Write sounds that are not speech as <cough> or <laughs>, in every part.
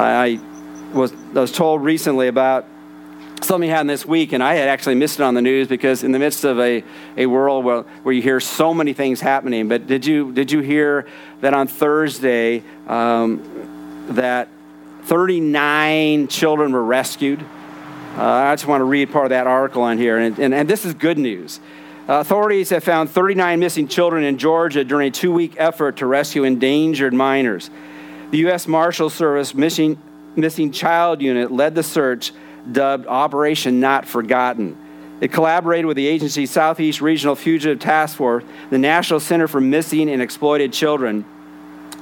I was, I was told recently about something happened this week, and I had actually missed it on the news because in the midst of a, a world where, where you hear so many things happening. But did you, did you hear that on Thursday um, that 39 children were rescued? Uh, I just want to read part of that article on here, and, and, and this is good news. Uh, authorities have found 39 missing children in Georgia during a two week effort to rescue endangered minors. The U.S. Marshal Service Missing, Missing Child Unit led the search, dubbed Operation Not Forgotten. It collaborated with the agency's Southeast Regional Fugitive Task Force, the National Center for Missing and Exploited Children,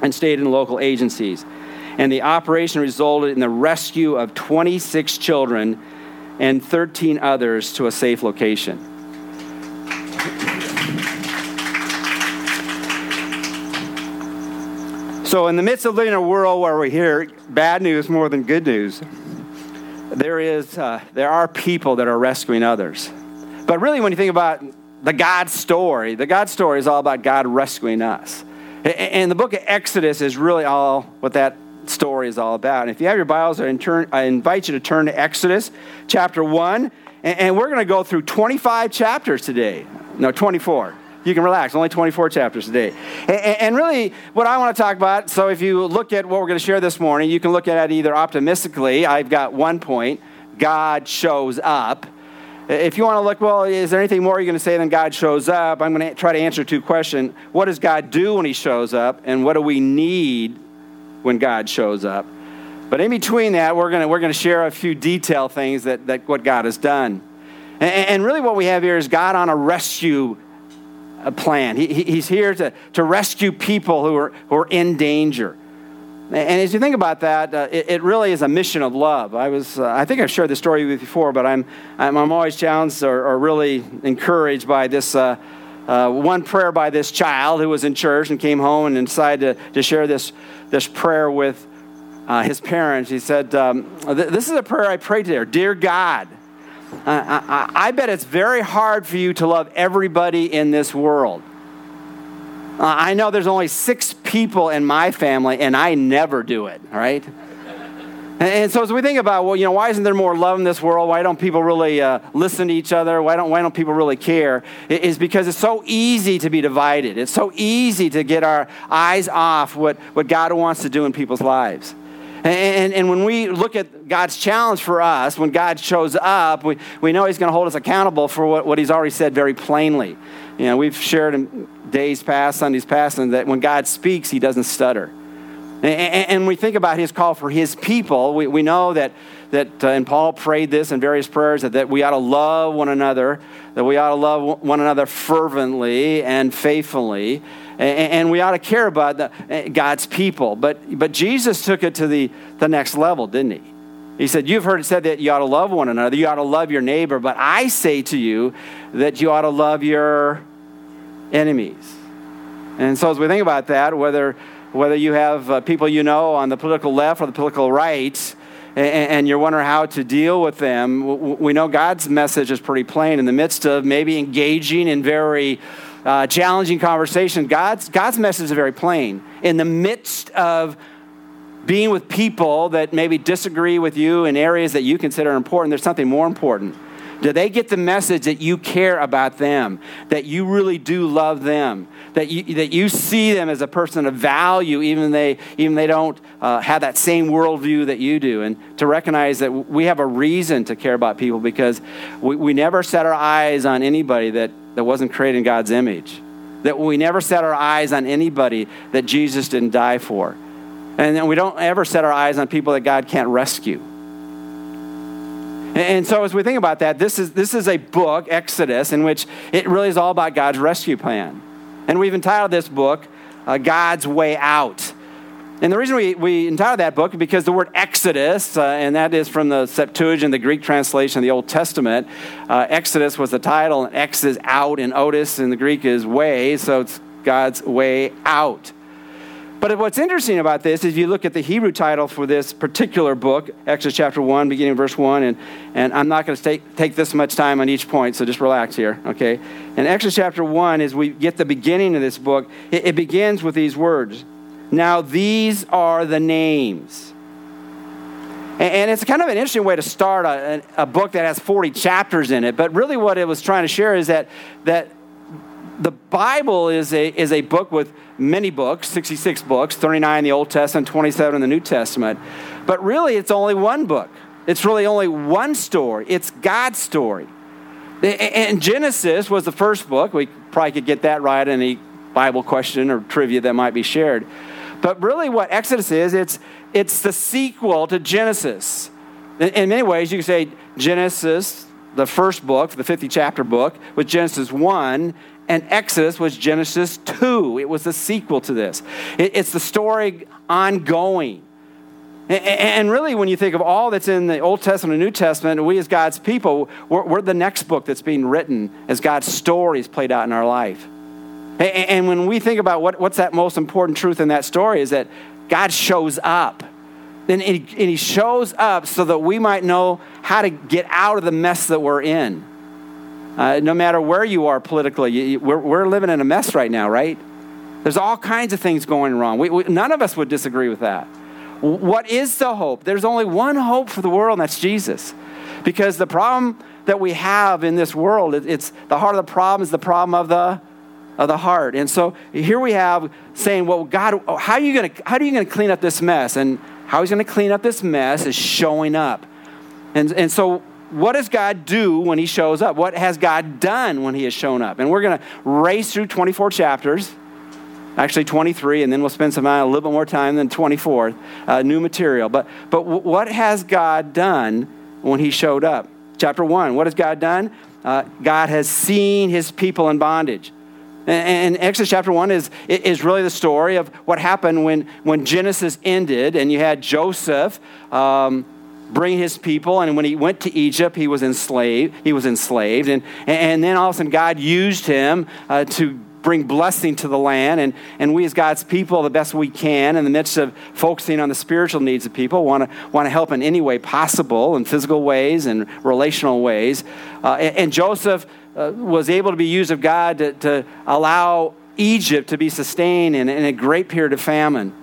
and state and local agencies. And the operation resulted in the rescue of 26 children and 13 others to a safe location. So, in the midst of living in a world where we hear bad news more than good news, there, is, uh, there are people that are rescuing others. But really, when you think about the God story, the God story is all about God rescuing us. And the book of Exodus is really all what that story is all about. And if you have your Bibles, I invite you to turn to Exodus chapter 1. And we're going to go through 25 chapters today. No, 24. You can relax, only 24 chapters a today. And really, what I want to talk about so if you look at what we're going to share this morning, you can look at it either optimistically, I've got one point, God shows up. If you want to look, well, is there anything more you're going to say than God shows up? I'm going to try to answer two questions. What does God do when He shows up? And what do we need when God shows up. But in between that, we're going to, we're gonna share a few detail things that, that what God has done. And, and really, what we have here is God on a rescue uh, plan. He, he's here to, to rescue people who are, who are in danger. And as you think about that, uh, it, it, really is a mission of love. I was, uh, I think I've shared this story with you before, but I'm, I'm, I'm always challenged or, or, really encouraged by this uh, uh, one prayer by this child who was in church and came home and decided to, to share this, this prayer with uh, his parents. He said, um, This is a prayer I prayed there. Dear God, I, I, I, bet it's very hard for you to love everybody in this world. Uh, I know there's only six people in my family, and I never do it, right? And so as we think about, well, you know, why isn't there more love in this world? Why don't people really uh, listen to each other? Why don't, why don't people really care? It is because it's so easy to be divided. It's so easy to get our eyes off what, what God wants to do in people's lives. And, and, and when we look at God's challenge for us, when God shows up, we, we know He's going to hold us accountable for what, what He's already said very plainly. You know, we've shared in days past, Sundays past, and that when God speaks, He doesn't stutter. And we think about his call for his people. We, we know that, that uh, and Paul prayed this in various prayers, that, that we ought to love one another, that we ought to love one another fervently and faithfully, and, we ought to care about the, uh, God's people. But, but Jesus took it to the, the next level, didn't he? He said, You've heard it said that you ought to love one another, you ought to love your neighbor, but I say to you that you ought to love your enemies. And so as we think about that, whether whether you have uh, people you know on the political left or the political right, and, and you're wondering how to deal with them, we know God's message is pretty plain. In the midst of maybe engaging in very uh, challenging conversation, God's, God's message is very plain. In the midst of being with people that maybe disagree with you in areas that you consider important, there's something more important. Do they get the message that you care about them, that you really do love them, that you, that you see them as a person of value, even they even they don't uh, have that same worldview that you do, and to recognize that we have a reason to care about people because we, we never set our eyes on anybody that, that wasn't created in God's image, that we never set our eyes on anybody that Jesus didn't die for, and we don't ever set our eyes on people that God can't rescue. And so, as we think about that, this is, this is a book, Exodus, in which it really is all about God's rescue plan. And we've entitled this book, uh, God's Way Out. And the reason we, we entitled that book is because the word Exodus, uh, and that is from the Septuagint, the Greek translation of the Old Testament. Uh, Exodus was the title, and ex is out, and hodos in the Greek is way, so it's God's way out. But what's interesting about this is you look at the Hebrew title for this particular book, Exodus chapter 1, beginning verse 1, and, and I'm not going to take, take this much time on each point, so just relax here, okay? And Exodus chapter 1, as we get the beginning of this book, it, it begins with these words Now these are the names. And it's kind of an interesting way to start a, a, book that has 40 chapters in it. But really, what it was trying to share is that, that the Bible is a, is a book with many books 66 books, 39 in the Old Testament, 27 in the New Testament. But really, it's only one book. It's really only one story. It's God's story. And Genesis was the first book. We probably could get that right in any Bible question or trivia that might be shared. But really, what Exodus is, it's, it's the sequel to Genesis. In, in many ways, you can say Genesis, the first book, the 50 chapter book, was Genesis 1, and Exodus was Genesis 2. It was the sequel to this. It, it's the story ongoing. And, really, when you think of all that's in the Old Testament and New Testament, we as God's people, we're, we're the next book that's being written as God's stories played out in our life. And when we think about what, what's that most important truth in that story is that God shows up. And he shows up so that we might know how to get out of the mess that we're in. Uh, no matter where you are politically, we're, we're living in a mess right now, right? There's all kinds of things going wrong. We, we, none of us would disagree with that. What is the hope? There's only one hope for the world, and that's Jesus. Because the problem that we have in this world, it's the heart of the problem is the problem of the of the heart. And so here we have saying, well, God, how are you going to, how are you going to clean up this mess? And how he's going to clean up this mess is showing up. And, and so what does God do when he shows up? What has God done when he has shown up? And we're going to race through 24 chapters, actually 23, and then we'll spend some a little bit more time than 24, uh, new material. But, but what has God done when he showed up? Chapter 1, what has God done? Uh, God has seen his people in bondage. And Exodus chapter 1 is, is really the story of what happened when, when Genesis ended and you had Joseph um, bring his people. And when he went to Egypt, he was enslaved. He was enslaved. And, and then all of a sudden, God used him uh, to bring blessing to the land. And, and we, as God's people, the best we can, in the midst of focusing on the spiritual needs of people, want to want to help in any way possible, in physical ways and relational ways. Uh, and, and Joseph uh, was able to be used of God to, to allow Egypt to be sustained in, in, a great period of famine.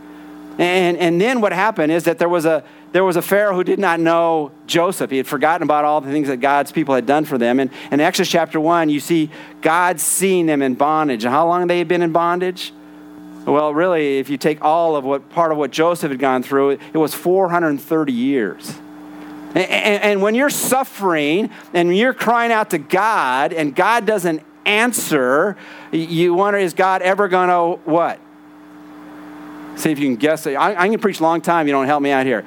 And, and then what happened is that there was, a, there was a Pharaoh who did not know Joseph. He had forgotten about all the things that God's people had done for them. And in Exodus chapter 1, you see God seeing them in bondage. And how long they had been in bondage? Well, really, if you take all of what part of what Joseph had gone through, it was 430 years. And, and when you're suffering and you're crying out to God and God doesn't answer, you wonder, is God ever going to what? See if you can guess it. I, I can preach a long time. You don't help me out here.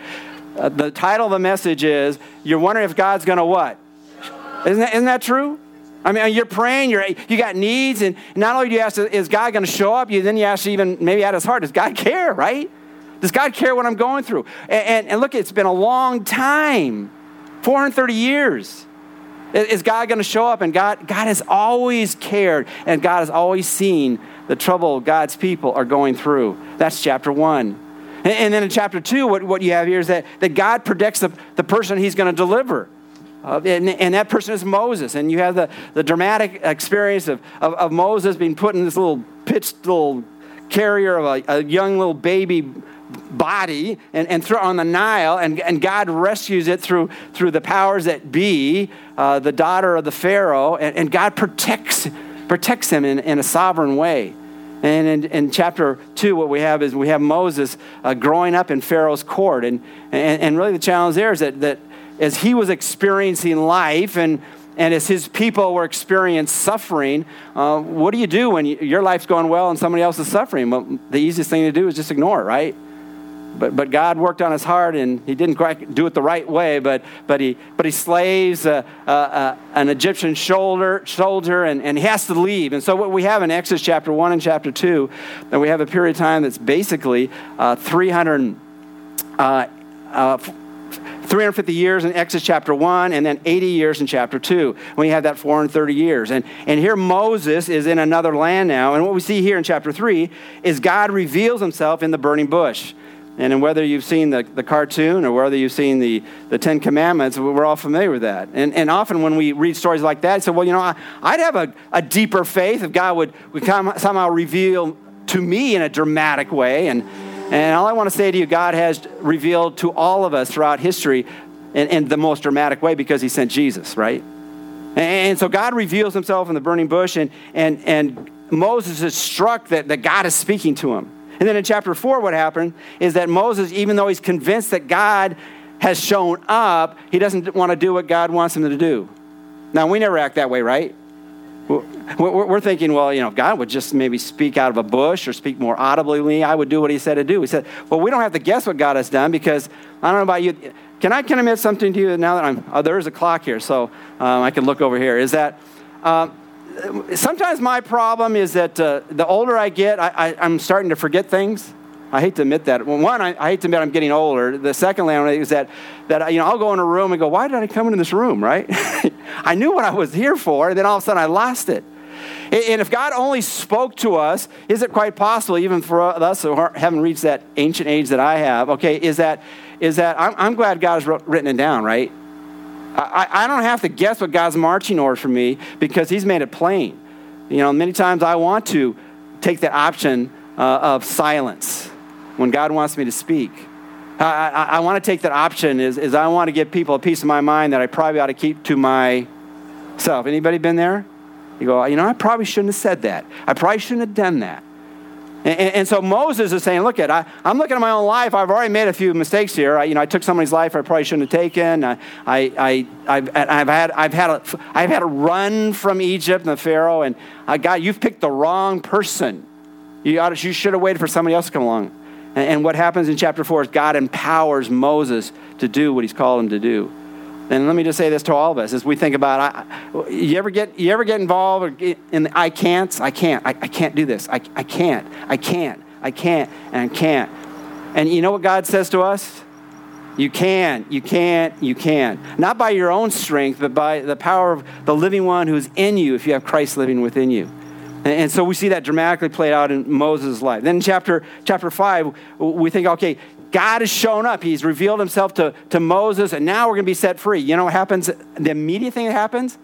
Uh, the title of the message is You're wondering if God's going to what? Isn't that, isn't that true? I mean, you're praying, you're, you got needs, and not only do you ask, is God going to show up? You then you ask even maybe at his heart, does God care, right? Does God care what I'm going through? And, and, and look, it's been a long time 430 years. Is God going to show up? And God, God has always cared, and God has always seen the trouble God's people are going through. That's chapter one. And, and then in chapter two, what, what you have here is that, that God predicts the, the person he's going to deliver. Uh, and, and, that person is Moses. And you have the, the dramatic experience of, of, of Moses being put in this little pitched little carrier of a, a young little baby body and, and throw on the Nile, and, and God rescues it through, through the powers that be, uh, the daughter of the Pharaoh, and, and God protects, protects him in, in a sovereign way. And in, in, chapter 2, what we have is we have Moses uh, growing up in Pharaoh's court. And, and, and really the challenge there is that, that as he was experiencing life and, and as his people were experiencing suffering, uh, what do you do when you, your life's going well and somebody else is suffering? Well, the easiest thing to do is just ignore right? But, but God worked on his heart and he didn't quite do it the right way, but, but, he, but he slaves uh, uh, uh, an Egyptian shoulder, soldier and, and he has to leave. And so, what we have in Exodus chapter 1 and chapter 2, that we have a period of time that's basically uh, 300. Uh, uh, 350 years in Exodus chapter 1, and then 80 years in chapter 2. We have that 430 years. And, and here Moses is in another land now. And what we see here in chapter 3 is God reveals himself in the burning bush. And whether you've seen the, the cartoon or whether you've seen the, the Ten Commandments, we're all familiar with that. And, and often when we read stories like that, say, well, you know, I, would have a, a deeper faith if God would, would come, somehow reveal to me in a dramatic way. And, And all I want to say to you, God has revealed to all of us throughout history in, in the most dramatic way because he sent Jesus, right? And, and so God reveals himself in the burning bush, and, and, and Moses is struck that, that God is speaking to him. And then in chapter 4, what happened is that Moses, even though he's convinced that God has shown up, he doesn't want to do what God wants him to do. Now, we never act that way, right? We're thinking, well, you know, God would just maybe speak out of a bush or speak more audibly. I would do what he said to do. He said, well, we don't have to guess what God has done because I don't know about you. Can I can I admit something to you now that I'm, oh, there is a clock here, so um, I can look over here. Is that um, sometimes my problem is that uh, the older I get, I, I'm starting to forget things. I hate to admit that. One, I, I, hate to admit I'm getting older. The second one is that, that you know, I'll go in a room and go, why did I come into this room, right? <laughs> I knew what I was here for, and then all of a sudden I lost it. And if God only spoke to us, is it quite possible, even for us who haven't reached that ancient age that I have, okay, is that, is that I'm, I'm glad God has written it down, right? I, I don't have to guess what God's marching orders for me because He's made it plain. You know, many times I want to take the option uh, of silence when God wants me to speak. I, I, I want to take that option is, is I want to give people a piece of my mind that I probably ought to keep to myself. Anybody been there? You go, you know, I probably shouldn't have said that. I probably shouldn't have done that. And, and, and so Moses is saying, look at, I, I'm looking at my own life. I've already made a few mistakes here. I, you know, I took somebody's life I probably shouldn't have taken. I, I, I, have I've had, I've had, a, I've had a run from Egypt and the Pharaoh, and uh, I got, you've picked the wrong person. You, ought to, you should have waited for somebody else to come along. And what happens in chapter 4 is God empowers Moses to do what he's called him to do. And let me just say this to all of us as we think about I, you ever get you ever get involved in the I can't I can't I, I can't do this. I, I can't I can't I can't and I can't. And you know what God says to us? You can you can't you can. Not by your own strength but by the power of the living one who's in you if you have Christ living within you. And, so we see that dramatically played out in Moses' life. Then chapter, chapter 5, we think, okay, God has shown up. He's revealed himself to, to Moses, and now we're going to be set free. You know what happens? The immediate thing that happens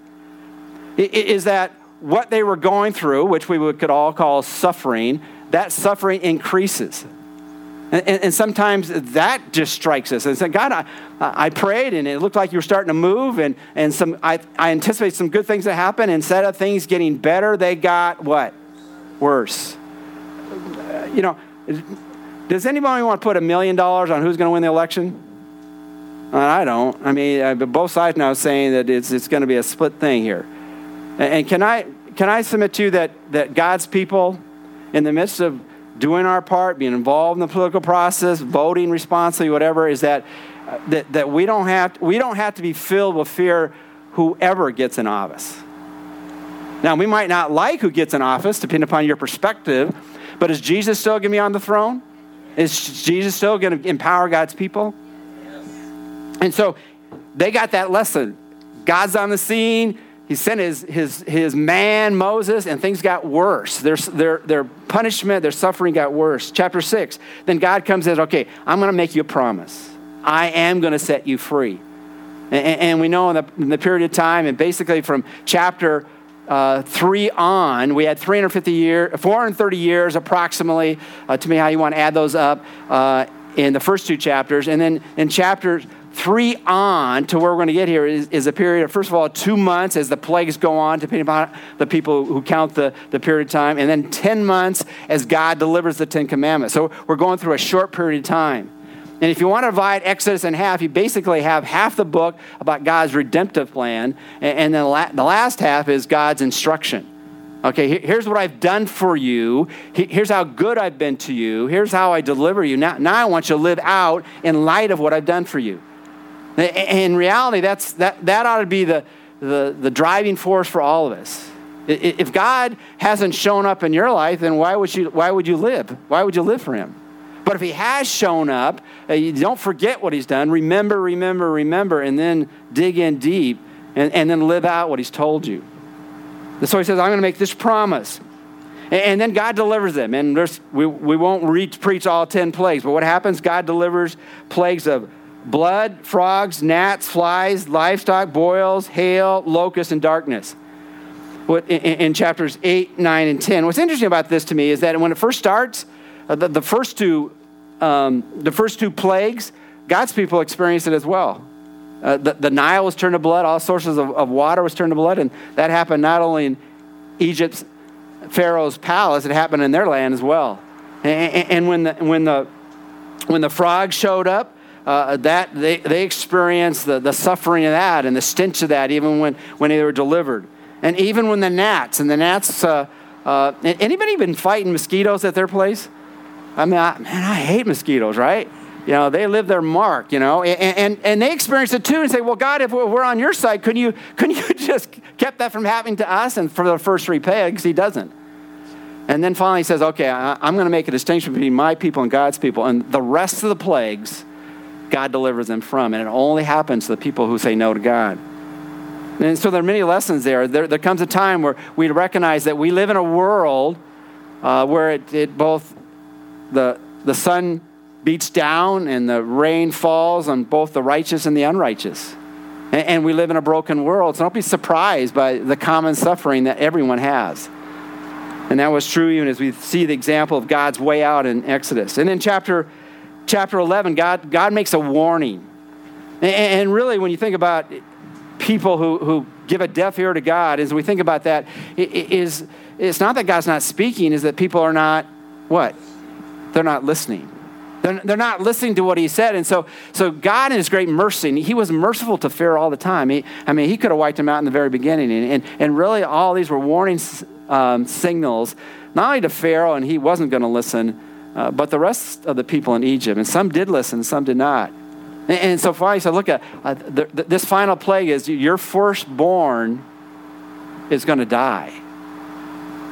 is that what they were going through, which we could all call suffering, that suffering increases. And, and, and, sometimes that just strikes us. And said, God, I, I prayed and it looked like you were starting to move, and, and some, I, I anticipate some good things to happen. Instead of things getting better, they got what? Worse. You know, does anybody want to put a million dollars on who's going to win the election? I don't. I mean, both sides now saying that it's, it's going to be a split thing here. And can I, can I submit to you that, that God's people, in the midst of doing our part, being involved in the political process, voting responsibly, whatever, is that, uh, that, that we, don't have, we don't have to be filled with fear whoever gets in office. Now, we might not like who gets in office, depending upon your perspective, but is Jesus still going to be on the throne? Is Jesus still going to empower God's people? And so they got that lesson. God's on the scene he sent his, his, his man Moses, and things got worse. Their, their, their punishment, their suffering got worse. Chapter 6. Then God comes and says, Okay, I'm going to make you a promise. I am going to set you free. And, and we know in the, in the, period of time, and basically from chapter uh, 3 on, we had 350 years, 430 years approximately, uh, to me, how you want to add those up, uh, in the first two chapters. And then in chapter three on to where we're going to get here is, is, a period of, first of all, two months as the plagues go on, depending upon the people who count the, the period of time, and then 10 months as God delivers the Ten Commandments. So we're going through a short period of time. And if you want to divide Exodus in half, you basically have half the book about God's redemptive plan, and, then the last half is God's instruction. Okay, here's what I've done for you. Here's how good I've been to you. Here's how I deliver you. Now, now I want you to live out in light of what I've done for you. In reality, that's, that, that ought to be the, the, the driving force for all of us. If God hasn't shown up in your life, then why would you, why would you live? Why would you live for Him? But if He has shown up, uh, don't forget what He's done. Remember, remember, remember, and then dig in deep and, and then live out what He's told you. And so He says, I'm going to make this promise. And, and then God delivers them. And we, we won't read, preach all 10 plagues, but what happens? God delivers plagues of blood, frogs, gnats, flies, livestock, boils, hail, locusts, and darkness. What, in, in, chapters 8, 9, and 10. What's interesting about this to me is that when it first starts, uh, the, the, first two um, the first two plagues, God's people experienced it as well. Uh, the, the, Nile was turned to blood, all sources of, of, water was turned to blood, and that happened not only in Egypt's Pharaoh's palace, it happened in their land as well. And, and when, the, when, the, when the frogs showed up, uh, that they, they experienced the, the suffering of that and the stench of that even when, when they were delivered. And even when the gnats, and the gnats, uh, uh, anybody been fighting mosquitoes at their place? I mean, I, man, I hate mosquitoes, right? You know, they live their mark, you know, and, and, and they experience it too and say, well, God, if we're on your side, couldn't you, <laughs> couldn't you just kept that from happening to us? And for the first three plagues, he doesn't. And then finally he says, okay, I, I'm going to make a distinction between my people and God's people. And the rest of the plagues, God delivers them from. And it only happens to the people who say no to God. And so there are many lessons there. There, there comes a time where we recognize that we live in a world uh, where it, it both the, the sun beats down and the rain falls on both the righteous and the unrighteous. And, and we live in a broken world, so don't be surprised by the common suffering that everyone has. And that was true even as we see the example of God's way out in Exodus. And in chapter, chapter 11, God, God makes a warning. And, and really, when you think about people who, who give a deaf ear to God, as we think about that, it, it is, it's not that God's not speaking, is that people are not, what? They're not listening. They're, they're not listening to what he said. And so, so God, in his great mercy, he was merciful to Pharaoh all the time. He, I mean, he could have wiped him out in the very beginning. And, and, and really, all these were warning um, signals, not only to Pharaoh, and he wasn't going to listen, uh, but the rest of the people in Egypt. And some did listen, some did not. And, and so finally, he said, Look, at uh, the, the, this final plague is your firstborn is going to die.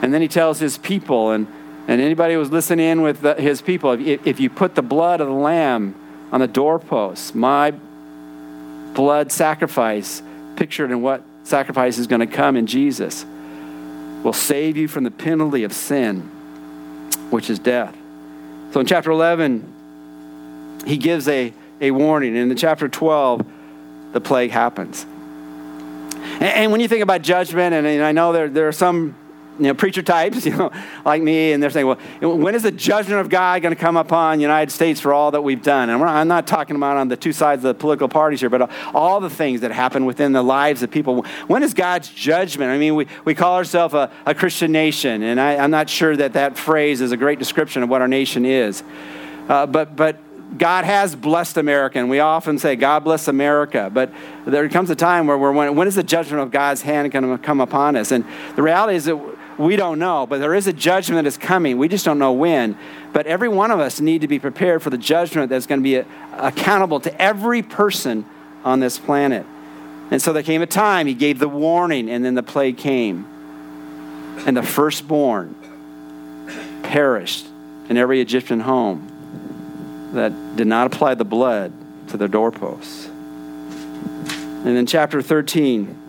And then he tells his people, and and anybody who was listening in with the, his people, if, if you put the blood of the lamb on the doorposts, my blood sacrifice, pictured in what sacrifice is going to come in Jesus, will save you from the penalty of sin, which is death. So in chapter 11, he gives a, a warning. And in chapter 12, the plague happens. And, and when you think about judgment, and, and I know there, there are some you know, preacher types, <laughs> you know, like me, and they're saying, well, when is the judgment of God going to come upon the United States for all that we've done? And I'm not talking about on the two sides of the political parties here, but all the things that happen within the lives of people. When is God's judgment? I mean, we, we call ourselves a, a Christian nation, and I, am not sure that that phrase is a great description of what our nation is. Uh, but, but God has blessed America, and we often say, God bless America. But there comes a time where we're, when, when is the judgment of God's hand going to come upon us? And the reality is that we don't know, but there is a judgment that is coming. We just don't know when. But every one of us need to be prepared for the judgment that's going to be accountable to every person on this planet. And so there came a time he gave the warning, and then the plague came. And the firstborn perished in every Egyptian home that did not apply the blood to their doorposts. And in chapter 13,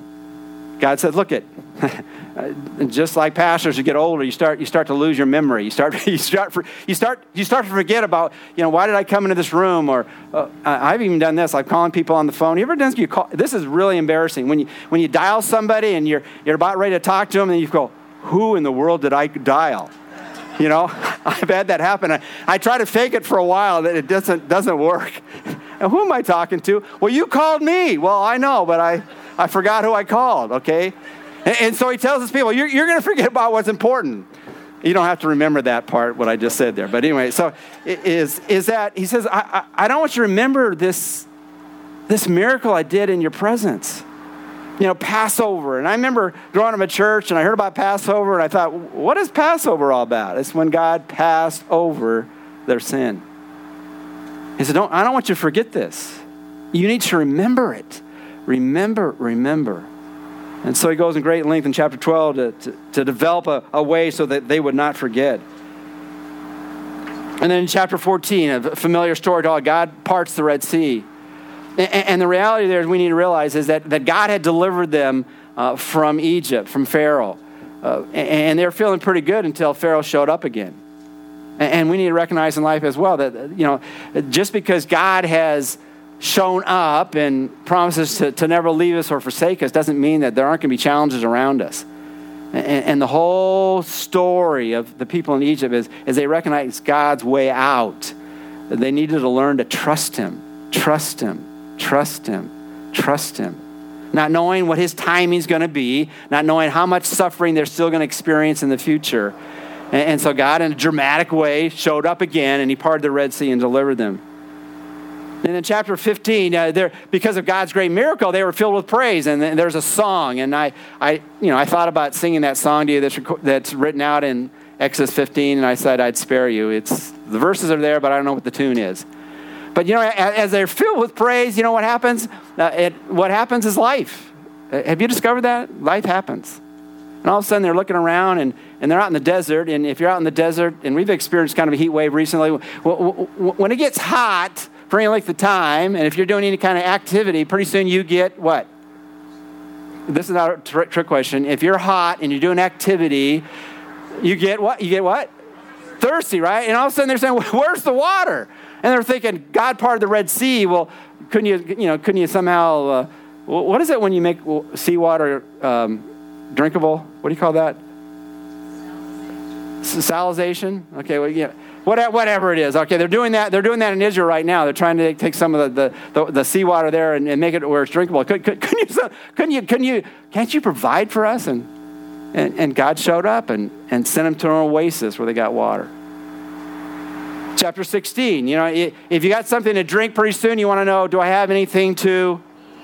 God said, Look it, <laughs> just like pastors, you get older, you start, you start to lose your memory. You start, <laughs> you, start you, start, you start to forget about, you know, why did I come into this room? Or uh, I've even done this, like calling people on the phone. You ever done you call, this is really embarrassing. When you, when you dial somebody and you're, you're about ready to talk to them, and you go, who in the world did I dial? You know, <laughs> I've had that happen. I, I try to fake it for a while, that it doesn't, doesn't work. And who am I talking to? Well, you called me. Well, I know, but I, I forgot who I called, okay? And, and so he tells his people, you're, you're going to forget about what's important. You don't have to remember that part, what I just said there. But anyway, so is, is that, he says, I, I, I don't want you to remember this, this miracle I did in your presence you know, Passover. And I remember growing up in church and I heard about Passover and I thought, what is Passover all about? It's when God passed over their sin. He said, don't, I don't want you to forget this. You need to remember it. Remember, remember. And so he goes in great length in chapter 12 to, to, to develop a, a way so that they would not forget. And then in chapter 14, a familiar story to all, God parts the Red Sea. And, and the reality there is we need to realize is that, that God had delivered them uh, from Egypt, from Pharaoh. Uh, and, they were feeling pretty good until Pharaoh showed up again. And we need to recognize in life as well that, you know, just because God has shown up and promises to, to never leave us or forsake us doesn't mean that there aren't going to be challenges around us. And, and, the whole story of the people in Egypt is, is they recognize God's way out. they needed to learn to trust Him, trust Him, trust Him, trust Him. Not knowing what His timing is going to be, not knowing how much suffering they're still going to experience in the future. And, and so God, in a dramatic way, showed up again and He parted the Red Sea and delivered them. And in chapter 15, uh, because of God's great miracle, they were filled with praise. And there's a song. And I, I, you know, I thought about singing that song to you that's, that's written out in Exodus 15, and I said I'd spare you. It's, the verses are there, but I don't know what the tune is. But, you know, as they're filled with praise, you know what happens? Uh, it, what happens is life. Uh, have you discovered that? Life happens. And all of a sudden they're looking around and, and they're out in the desert. And if you're out in the desert, and we've experienced kind of a heat wave recently, when it gets hot, any length of time, and if you're doing any kind of activity, pretty soon you get what? This is not a tr- trick question. If you're hot and you're doing activity, you get what? You get what? Thirsty, right? And all of a sudden they're saying, <laughs> "Where's the water?" And they're thinking, "God parted the Red Sea." Well, couldn't you, you know, couldn't you somehow? Uh, what is it when you make seawater um, drinkable? What do you call that? Salinization. Okay, well, yeah whatever it is. Okay, they're doing that. They're doing that in Israel right now. They're trying to take some of the, the, the, the seawater there and, and, make it where it's drinkable. Could, could, couldn't, you, couldn't you? Couldn't you? Can't you provide for us? And and, and God showed up and, and sent them to an oasis where they got water. Chapter 16. You know, if you got something to drink pretty soon, you want to know, do I have anything to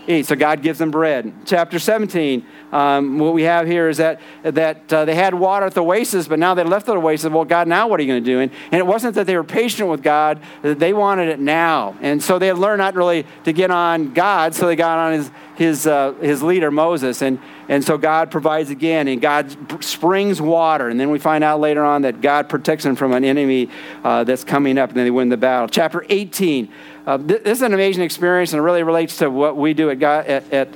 eat. So God gives them bread. Chapter 17, um, what we have here is that, that uh, they had water at the oasis, but now they left the oasis. Well, God, now what are you going to do? And, and it wasn't that they were patient with God, they wanted it now. And so they had learned not really to get on God, so they got on his, his, uh, his leader, Moses. And, and so God provides again, and God springs water. And then we find out later on that God protects them from an enemy uh, that's coming up, and then they win the battle. Chapter 18. Uh, this is an amazing experience, and it really relates to what we do at, God, at, at,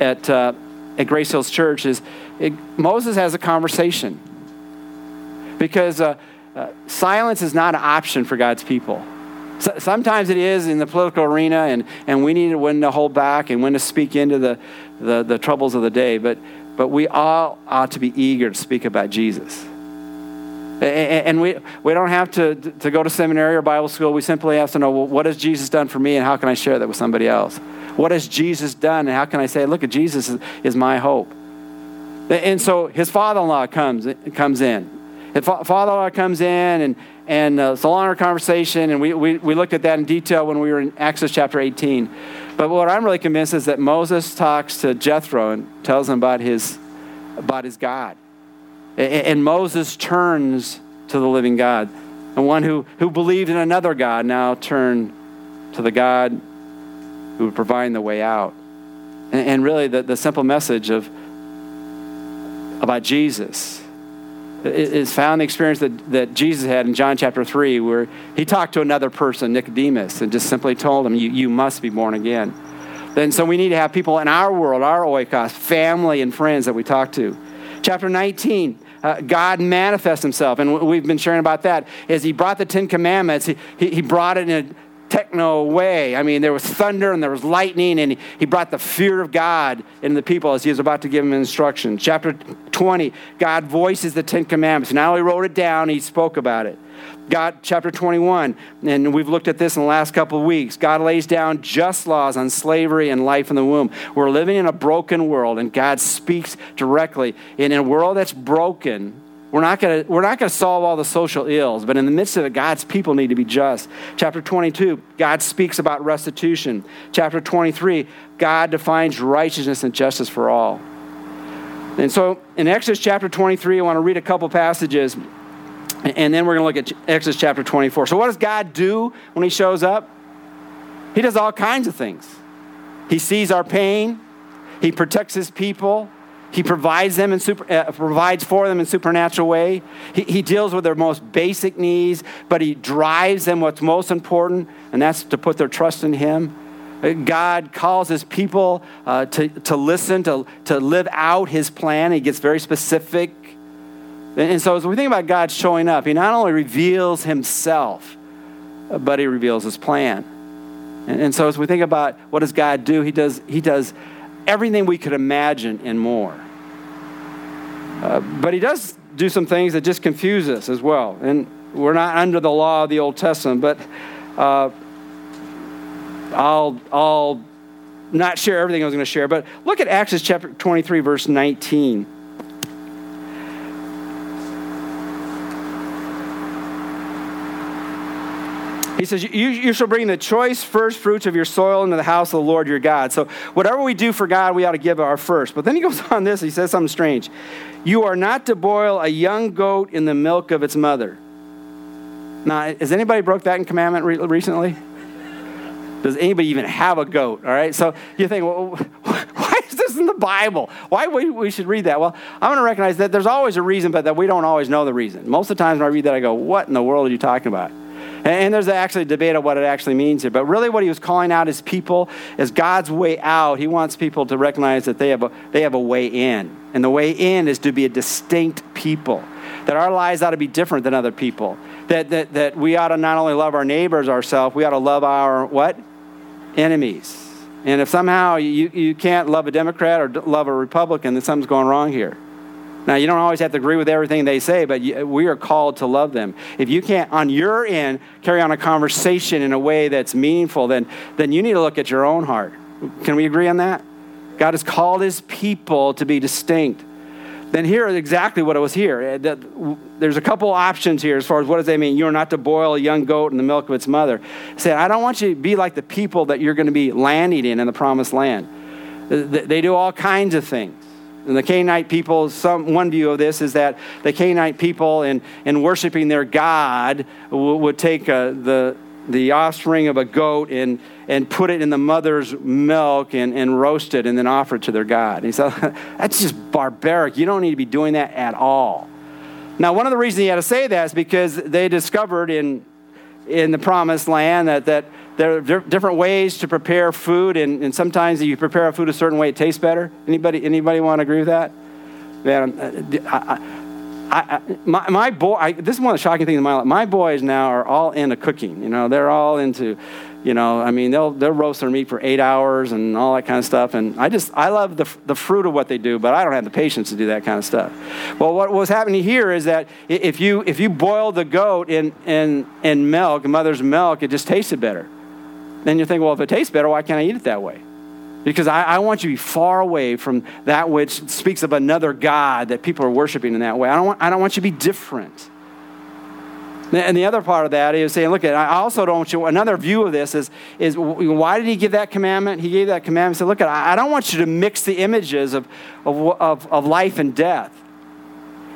at, uh, at Grace Hills Church. Is it, Moses has a conversation because uh, uh, silence is not an option for God's people. So, sometimes it is in the political arena, and, and we need to when to hold back and when to speak into the, the, the troubles of the day. But, but we all ought to be eager to speak about Jesus. And we, we don't have to, to go to seminary or Bible school. We simply have to know well, what has Jesus done for me and how can I share that with somebody else? What has Jesus done and how can I say, look at Jesus is, is my hope? And so his father in law comes, comes in. His father in law comes in, and, and uh, it's a longer conversation, and we, we, we looked at that in detail when we were in Exodus chapter 18. But what I'm really convinced is that Moses talks to Jethro and tells him about his, about his God. And Moses turns to the living God. And one who, who believed in another God now turned to the God who would provide the way out. And, and really, the, the simple message of about Jesus is found in the experience that, that Jesus had in John chapter 3, where he talked to another person, Nicodemus, and just simply told him, You, you must be born again. And so we need to have people in our world, our oikos, family and friends that we talk to. Chapter 19, uh, God manifests himself. And we've been sharing about that. As he brought the Ten Commandments, he, he brought it in a techno way. I mean, there was thunder and there was lightning, and he, brought the fear of God into the people as he was about to give them instructions. Chapter 20, God voices the Ten Commandments. Now he wrote it down, he spoke about it. God, chapter 21, and we've looked at this in the last couple of weeks. God lays down just laws on slavery and life in the womb. We're living in a broken world, and God speaks directly. And in a world that's broken, we're not going to solve all the social ills, but in the midst of it, God's people need to be just. Chapter 22, God speaks about restitution. Chapter 23, God defines righteousness and justice for all. And so in Exodus chapter 23, I want to read a couple passages and then we're going to look at Exodus chapter 24. So, what does God do when He shows up? He does all kinds of things. He sees our pain, He protects His people, He provides, them in super, uh, provides for them in supernatural way. He, he deals with their most basic needs, but He drives them what's most important, and that's to put their trust in Him. God calls his people uh, to, to listen, to, to live out his plan. He gets very specific. And so, as we think about God showing up, He not only reveals Himself, but He reveals His plan. And, so, as we think about what does God do, He does, he does everything we could imagine and more. Uh, but He does do some things that just confuse us as well. And we're not under the law of the Old Testament, but uh, I'll, I'll not share everything I was going to share, but look at Acts chapter 23, verse 19. He says, you, you shall bring the choice first fruits of your soil into the house of the Lord your God. So, whatever we do for God, we ought to give our first. But then he <laughs> goes on this, he says something strange. You are not to boil a young goat in the milk of its mother. Now, has anybody broke that in commandment re- recently? Does anybody even have a goat? All right. So you think, well, <laughs> why is this in the Bible? Why we, we should read that? Well, I'm going to recognize that there's always a reason, but that we don't always know the reason. Most of the times when I read that, I go, what in the world are you talking about? And there's actually a debate of what it actually means here. But really, what he was calling out his people is God's way out. He wants people to recognize that they have a, they have a way in. And the way in is to be a distinct people, that our lives ought to be different than other people, that, that, that we ought to not only love our neighbors ourselves, we ought to love our what? Enemies. And if somehow you, you can't love a Democrat or love a Republican, then something's going wrong here. Now, you don't always have to agree with everything they say, but we are called to love them. If you can't, on your end, carry on a conversation in a way that's meaningful, then, then you need to look at your own heart. Can we agree on that? God has called his people to be distinct. Then here is exactly what it was here. Eh, there's a couple options here as far as what does that mean? You're not to boil a young goat in the milk of its mother. Say, I don't want you to be like the people that you're going to be landing in in the promised land. They do all kinds of things. And the Canaanite people, some, one view of this is that the Canaanite people, in, in worshiping their God, w- would take uh, the, the offspring of a goat and, and put it in the mother's milk and, and roast it and then offer it to their God. And he said, <laughs> That's just barbaric. You don't need to be doing that at all. Now, one of the reasons he had to say that is because they discovered in, in the promised land that, that there are different ways to prepare food, and, and sometimes if you prepare a food a certain way, it tastes better. Anybody, anybody want to agree with that? Man, uh, I, I, I, my, my boy, this is one of the shocking things in my life. My boys now are all into cooking. You know, they're all into, you know, I mean, they'll, they'll roast their meat for eight hours and all that kind of stuff. And I just, I love the, the fruit of what they do, but I don't have the patience to do that kind of stuff. Well, what was happening here is that if you, if you boil the goat in, in, in milk, mother's milk, it just tasted better then you think, well, if it tastes better, why can't I eat it that way? Because I, I, want you to be far away from that which speaks of another God that people are worshiping in that way. I don't want, I don't want you to be different. And the other part of that is saying, look, I also don't want you, another view of this is, is why did he give that commandment? He gave that commandment. Said, look, I don't want you to mix the images of, of, of, of life and death.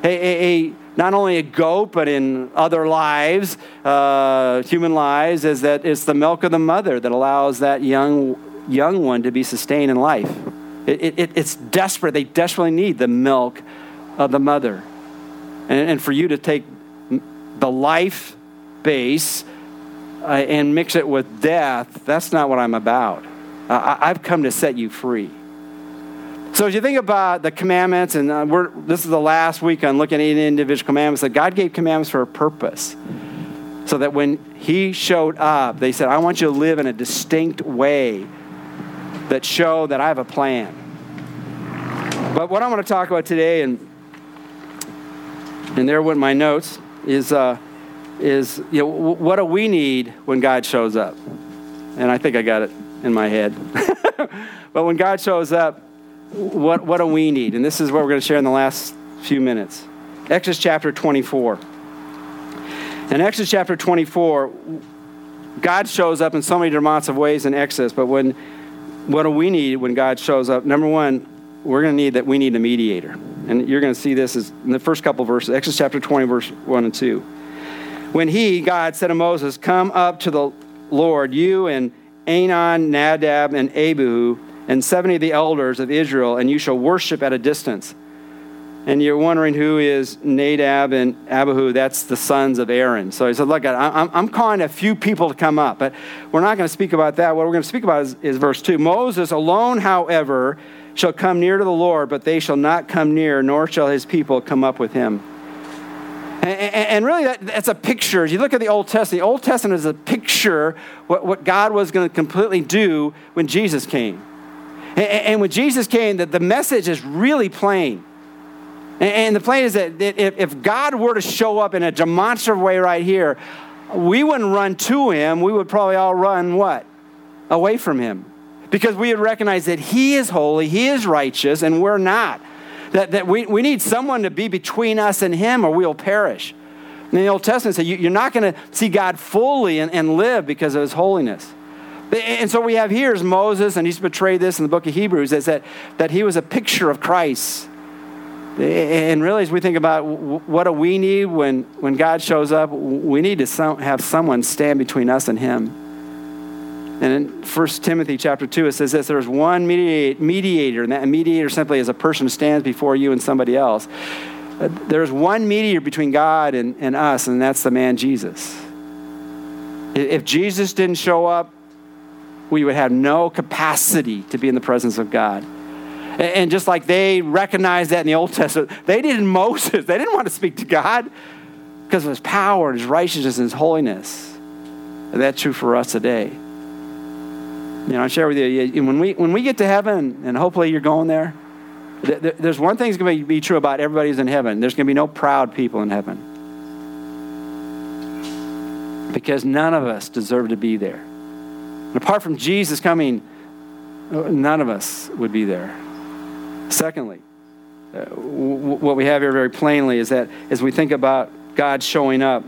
A, a not only a goat, but in other lives, uh, human lives, is that it's the milk of the mother that allows that young, young one to be sustained in life. It, it, it's desperate. They desperately need the milk of the mother. And, and for you to take the life base uh, and mix it with death, that's not what I'm about. Uh, I've come to set you free. So as you think about the commandments, and uh, this is the last week on looking at individual commandments, that God gave commandments for a purpose. So that when He showed up, they said, I want you to live in a distinct way that show that I have a plan. But what I want to talk about today, and and there went my notes, is uh, is you know, what do we need when God shows up? And I think I got it in my head. <laughs> but when God shows up, what, what do we need? And this is what we're going to share in the last few minutes. Exodus chapter 24. In Exodus chapter 24, God shows up in so many demonstrative ways in Exodus, but when what do we need when God shows up? Number one, we're going to need that we need a mediator. And you're going to see this is in the first couple verses, Exodus chapter 20, verse 1 and 2. When he, God, said to Moses, Come up to the Lord, you and Aaron, Nadab, and Abihu, and 70 of the elders of Israel, and you shall worship at a distance. And you're wondering who is Nadab and Abihu? That's the sons of Aaron. So he said, Look, I'm, calling a few people to come up, but we're not going to speak about that. What we're going to speak about is, is verse 2. Moses alone, however, shall come near to the Lord, but they shall not come near, nor shall his people come up with him. And, really, that, that's a picture. As you look at the Old Testament, the Old Testament is a picture what, what God was going to completely do when Jesus came. And when Jesus came, the, message is really plain. And the plain is that if God were to show up in a demonstrative way right here, we wouldn't run to him. We would probably all run what? Away from him. Because we would recognize that he is holy, he is righteous, and we're not. That, that we, we need someone to be between us and him or we'll perish. In the Old Testament, said you, are not going to see God fully and, and live because of his holiness. And so we have here is Moses, and he's betrayed this in the book of Hebrews, is that, that he was a picture of Christ. And really, as we think about what do we need when, when God shows up, we need to have someone stand between us and him. And in 1 Timothy chapter 2, it says this there's one mediator, and that mediator simply is a person who stands before you and somebody else. Uh, there's one mediator between God and, and us, and that's the man Jesus. If Jesus didn't show up, we would have no capacity to be in the presence of God. And just like they recognized that in the Old Testament, they did in Moses. They didn't want to speak to God because of his power and his righteousness and his holiness. And that's true for us today. You know, I share with you, when we, when we get to heaven, and hopefully you're going there, there's one thing that's going to be true about everybody who's in heaven. There's going to be no proud people in heaven. Because none of us deserve to be there. And apart from Jesus coming, none of us would be there. Secondly, uh, what we have here very plainly is that as we think about God showing up,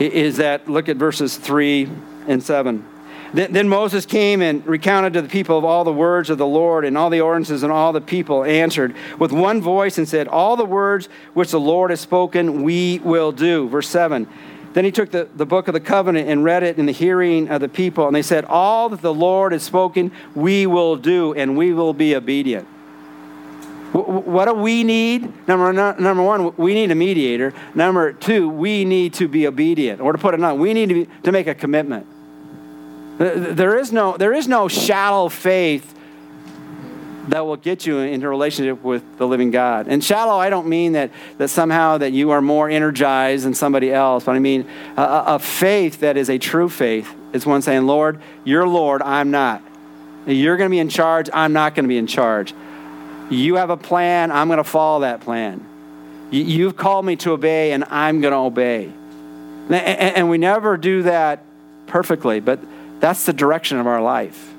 is that look at verses 3 and 7. Then, then Moses came and recounted to the people of all the words of the Lord and all the ordinances, and all the people answered with one voice and said, All the words which the Lord has spoken, we will do. Verse 7. Then he took the, the book of the covenant and read it in the hearing of the people. And they said, All that the Lord has spoken, we will do, and we will be obedient. What do we need? Number, number one, we need a mediator. Number two, we need to be obedient. Or to put it another, we need to, be, to make a commitment. There is, no, there is no shallow faith that will get you into relationship with the living God. And shallow, I don't mean that, that somehow that you are more energized than somebody else, but I mean a, a faith that is a true faith is one saying, Lord, you're Lord, I'm not. You're going to be in charge, I'm not going to be in charge. You have a plan, I'm going to follow that plan. You've called me to obey, and I'm going to obey. And we never do that perfectly, but that's the direction of our life.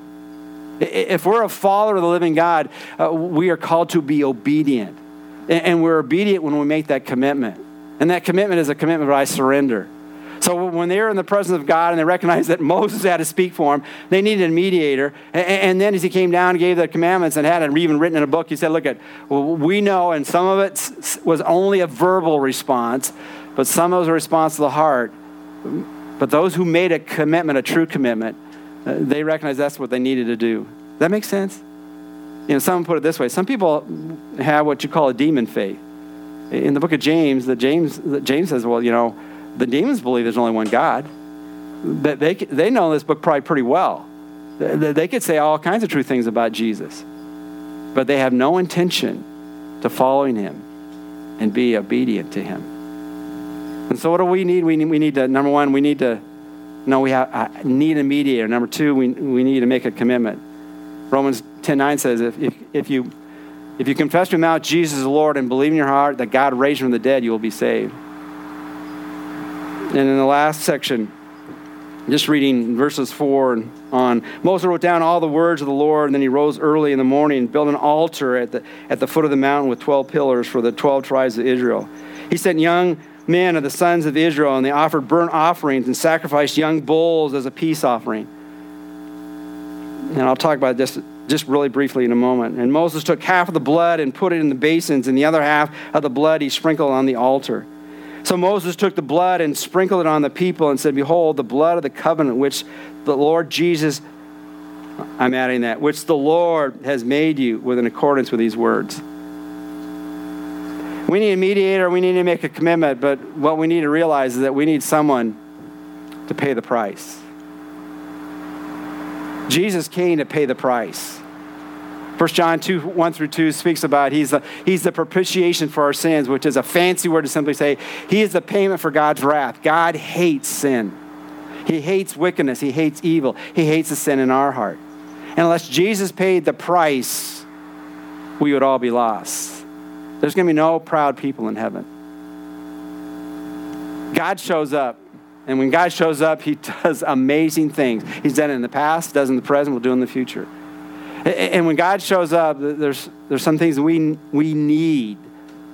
If we're a follower of the living God, uh, we are called to be obedient. And we're obedient when we make that commitment. And that commitment is a commitment I surrender. So when they were in the presence of God and they recognized that <laughs> Moses had to speak for them, they needed a mediator. And then as he came down and gave the commandments and had it even written in a book, he said, look at, well, we know, and some of it was only a verbal response, but some of it was a response to the heart. But those who made a commitment, a true commitment, Uh, they recognized that's what they needed to do. That make sense? You know, some put it this way. Some people have what you call a demon faith. In the book of James, the James, James says, well, you know, the demons believe there's only one God. But they, they know this book probably pretty well. They, they could say all kinds of true things about Jesus, but they have no intention to following him and be obedient to him. And so, what do we need? We need, we need to, number one, we need to know we have, uh, need a mediator. Number two, we, we need to make a commitment. Romans 10 9 says, if, if, if, you, if you confess your mouth Jesus is Lord and believe in your heart that God raised from the dead, you will be saved. And in the last section, just reading verses 4 and on, Moses wrote down all the words of the Lord, and then he rose early in the morning and built an altar at the, at the foot of the mountain with 12 pillars for the 12 tribes of Israel. He sent young men of the sons of Israel, and they offered burnt offerings and sacrificed young bulls as a peace offering. And I'll talk about this just really briefly in a moment. And Moses took half of the blood and put it in the basins, and the other half of the blood he sprinkled on the altar. So Moses took the blood and sprinkled it on the people and said, Behold, the blood of the covenant which the Lord Jesus, I'm adding that, which the Lord has made you with in accordance with these words. We need a mediator, we need to make a commitment, but what we need to realize is that we need someone to pay the price. Jesus came to pay the price. 1 John 2, 1 through 2 speaks about he's the, he's the propitiation for our sins, which is a fancy word to simply say he is the payment for God's wrath. God hates sin. He hates wickedness. He hates evil. He hates the sin in our heart. And unless Jesus paid the price, we would all be lost. There's going to be no proud people in heaven. God shows up And when God shows up, he <laughs> does amazing things. He's done it in the past, does in the present, will do in the future. And when God shows up, there's, there's some things we, we need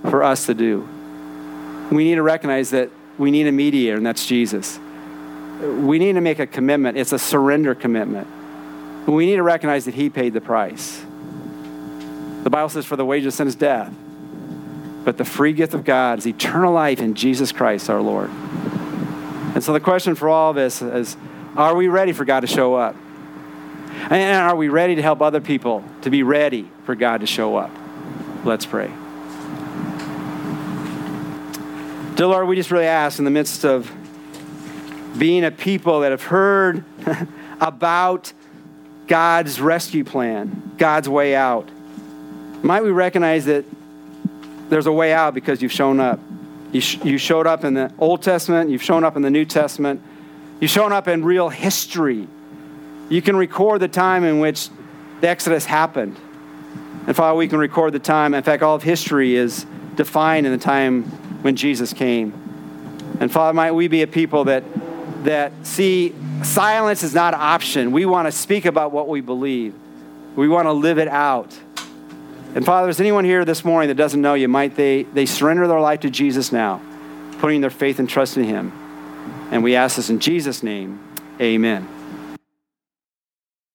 for us to do. We need to recognize that we need a mediator, and that's Jesus. We need to make a commitment. It's a surrender commitment. We need to recognize that He paid the price. The Bible says, For the wages of sin is death, but the free gift of God is eternal life in Jesus Christ our Lord. And so the question for all of us is are we ready for God to show up? And are we ready to help other people to be ready for God to show up? Let's pray. Dear Lord, we just really ask in the midst of being a people that have heard <laughs> about God's rescue plan, God's way out, might we recognize that there's a way out because you've shown up. You, sh- you showed up in the Old Testament, you've shown up in the New Testament, you've shown up in real history. You can record the time in which the Exodus happened. And Father, we can record the time. In fact, all of history is defined in the time when Jesus came. And Father, might we be a people that, that see silence is not an option. We want to speak about what we believe, we want to live it out. And Father, is anyone here this morning that doesn't know you, might they, they surrender their life to Jesus now, putting their faith and trust in Him? And we ask this in Jesus' name. Amen.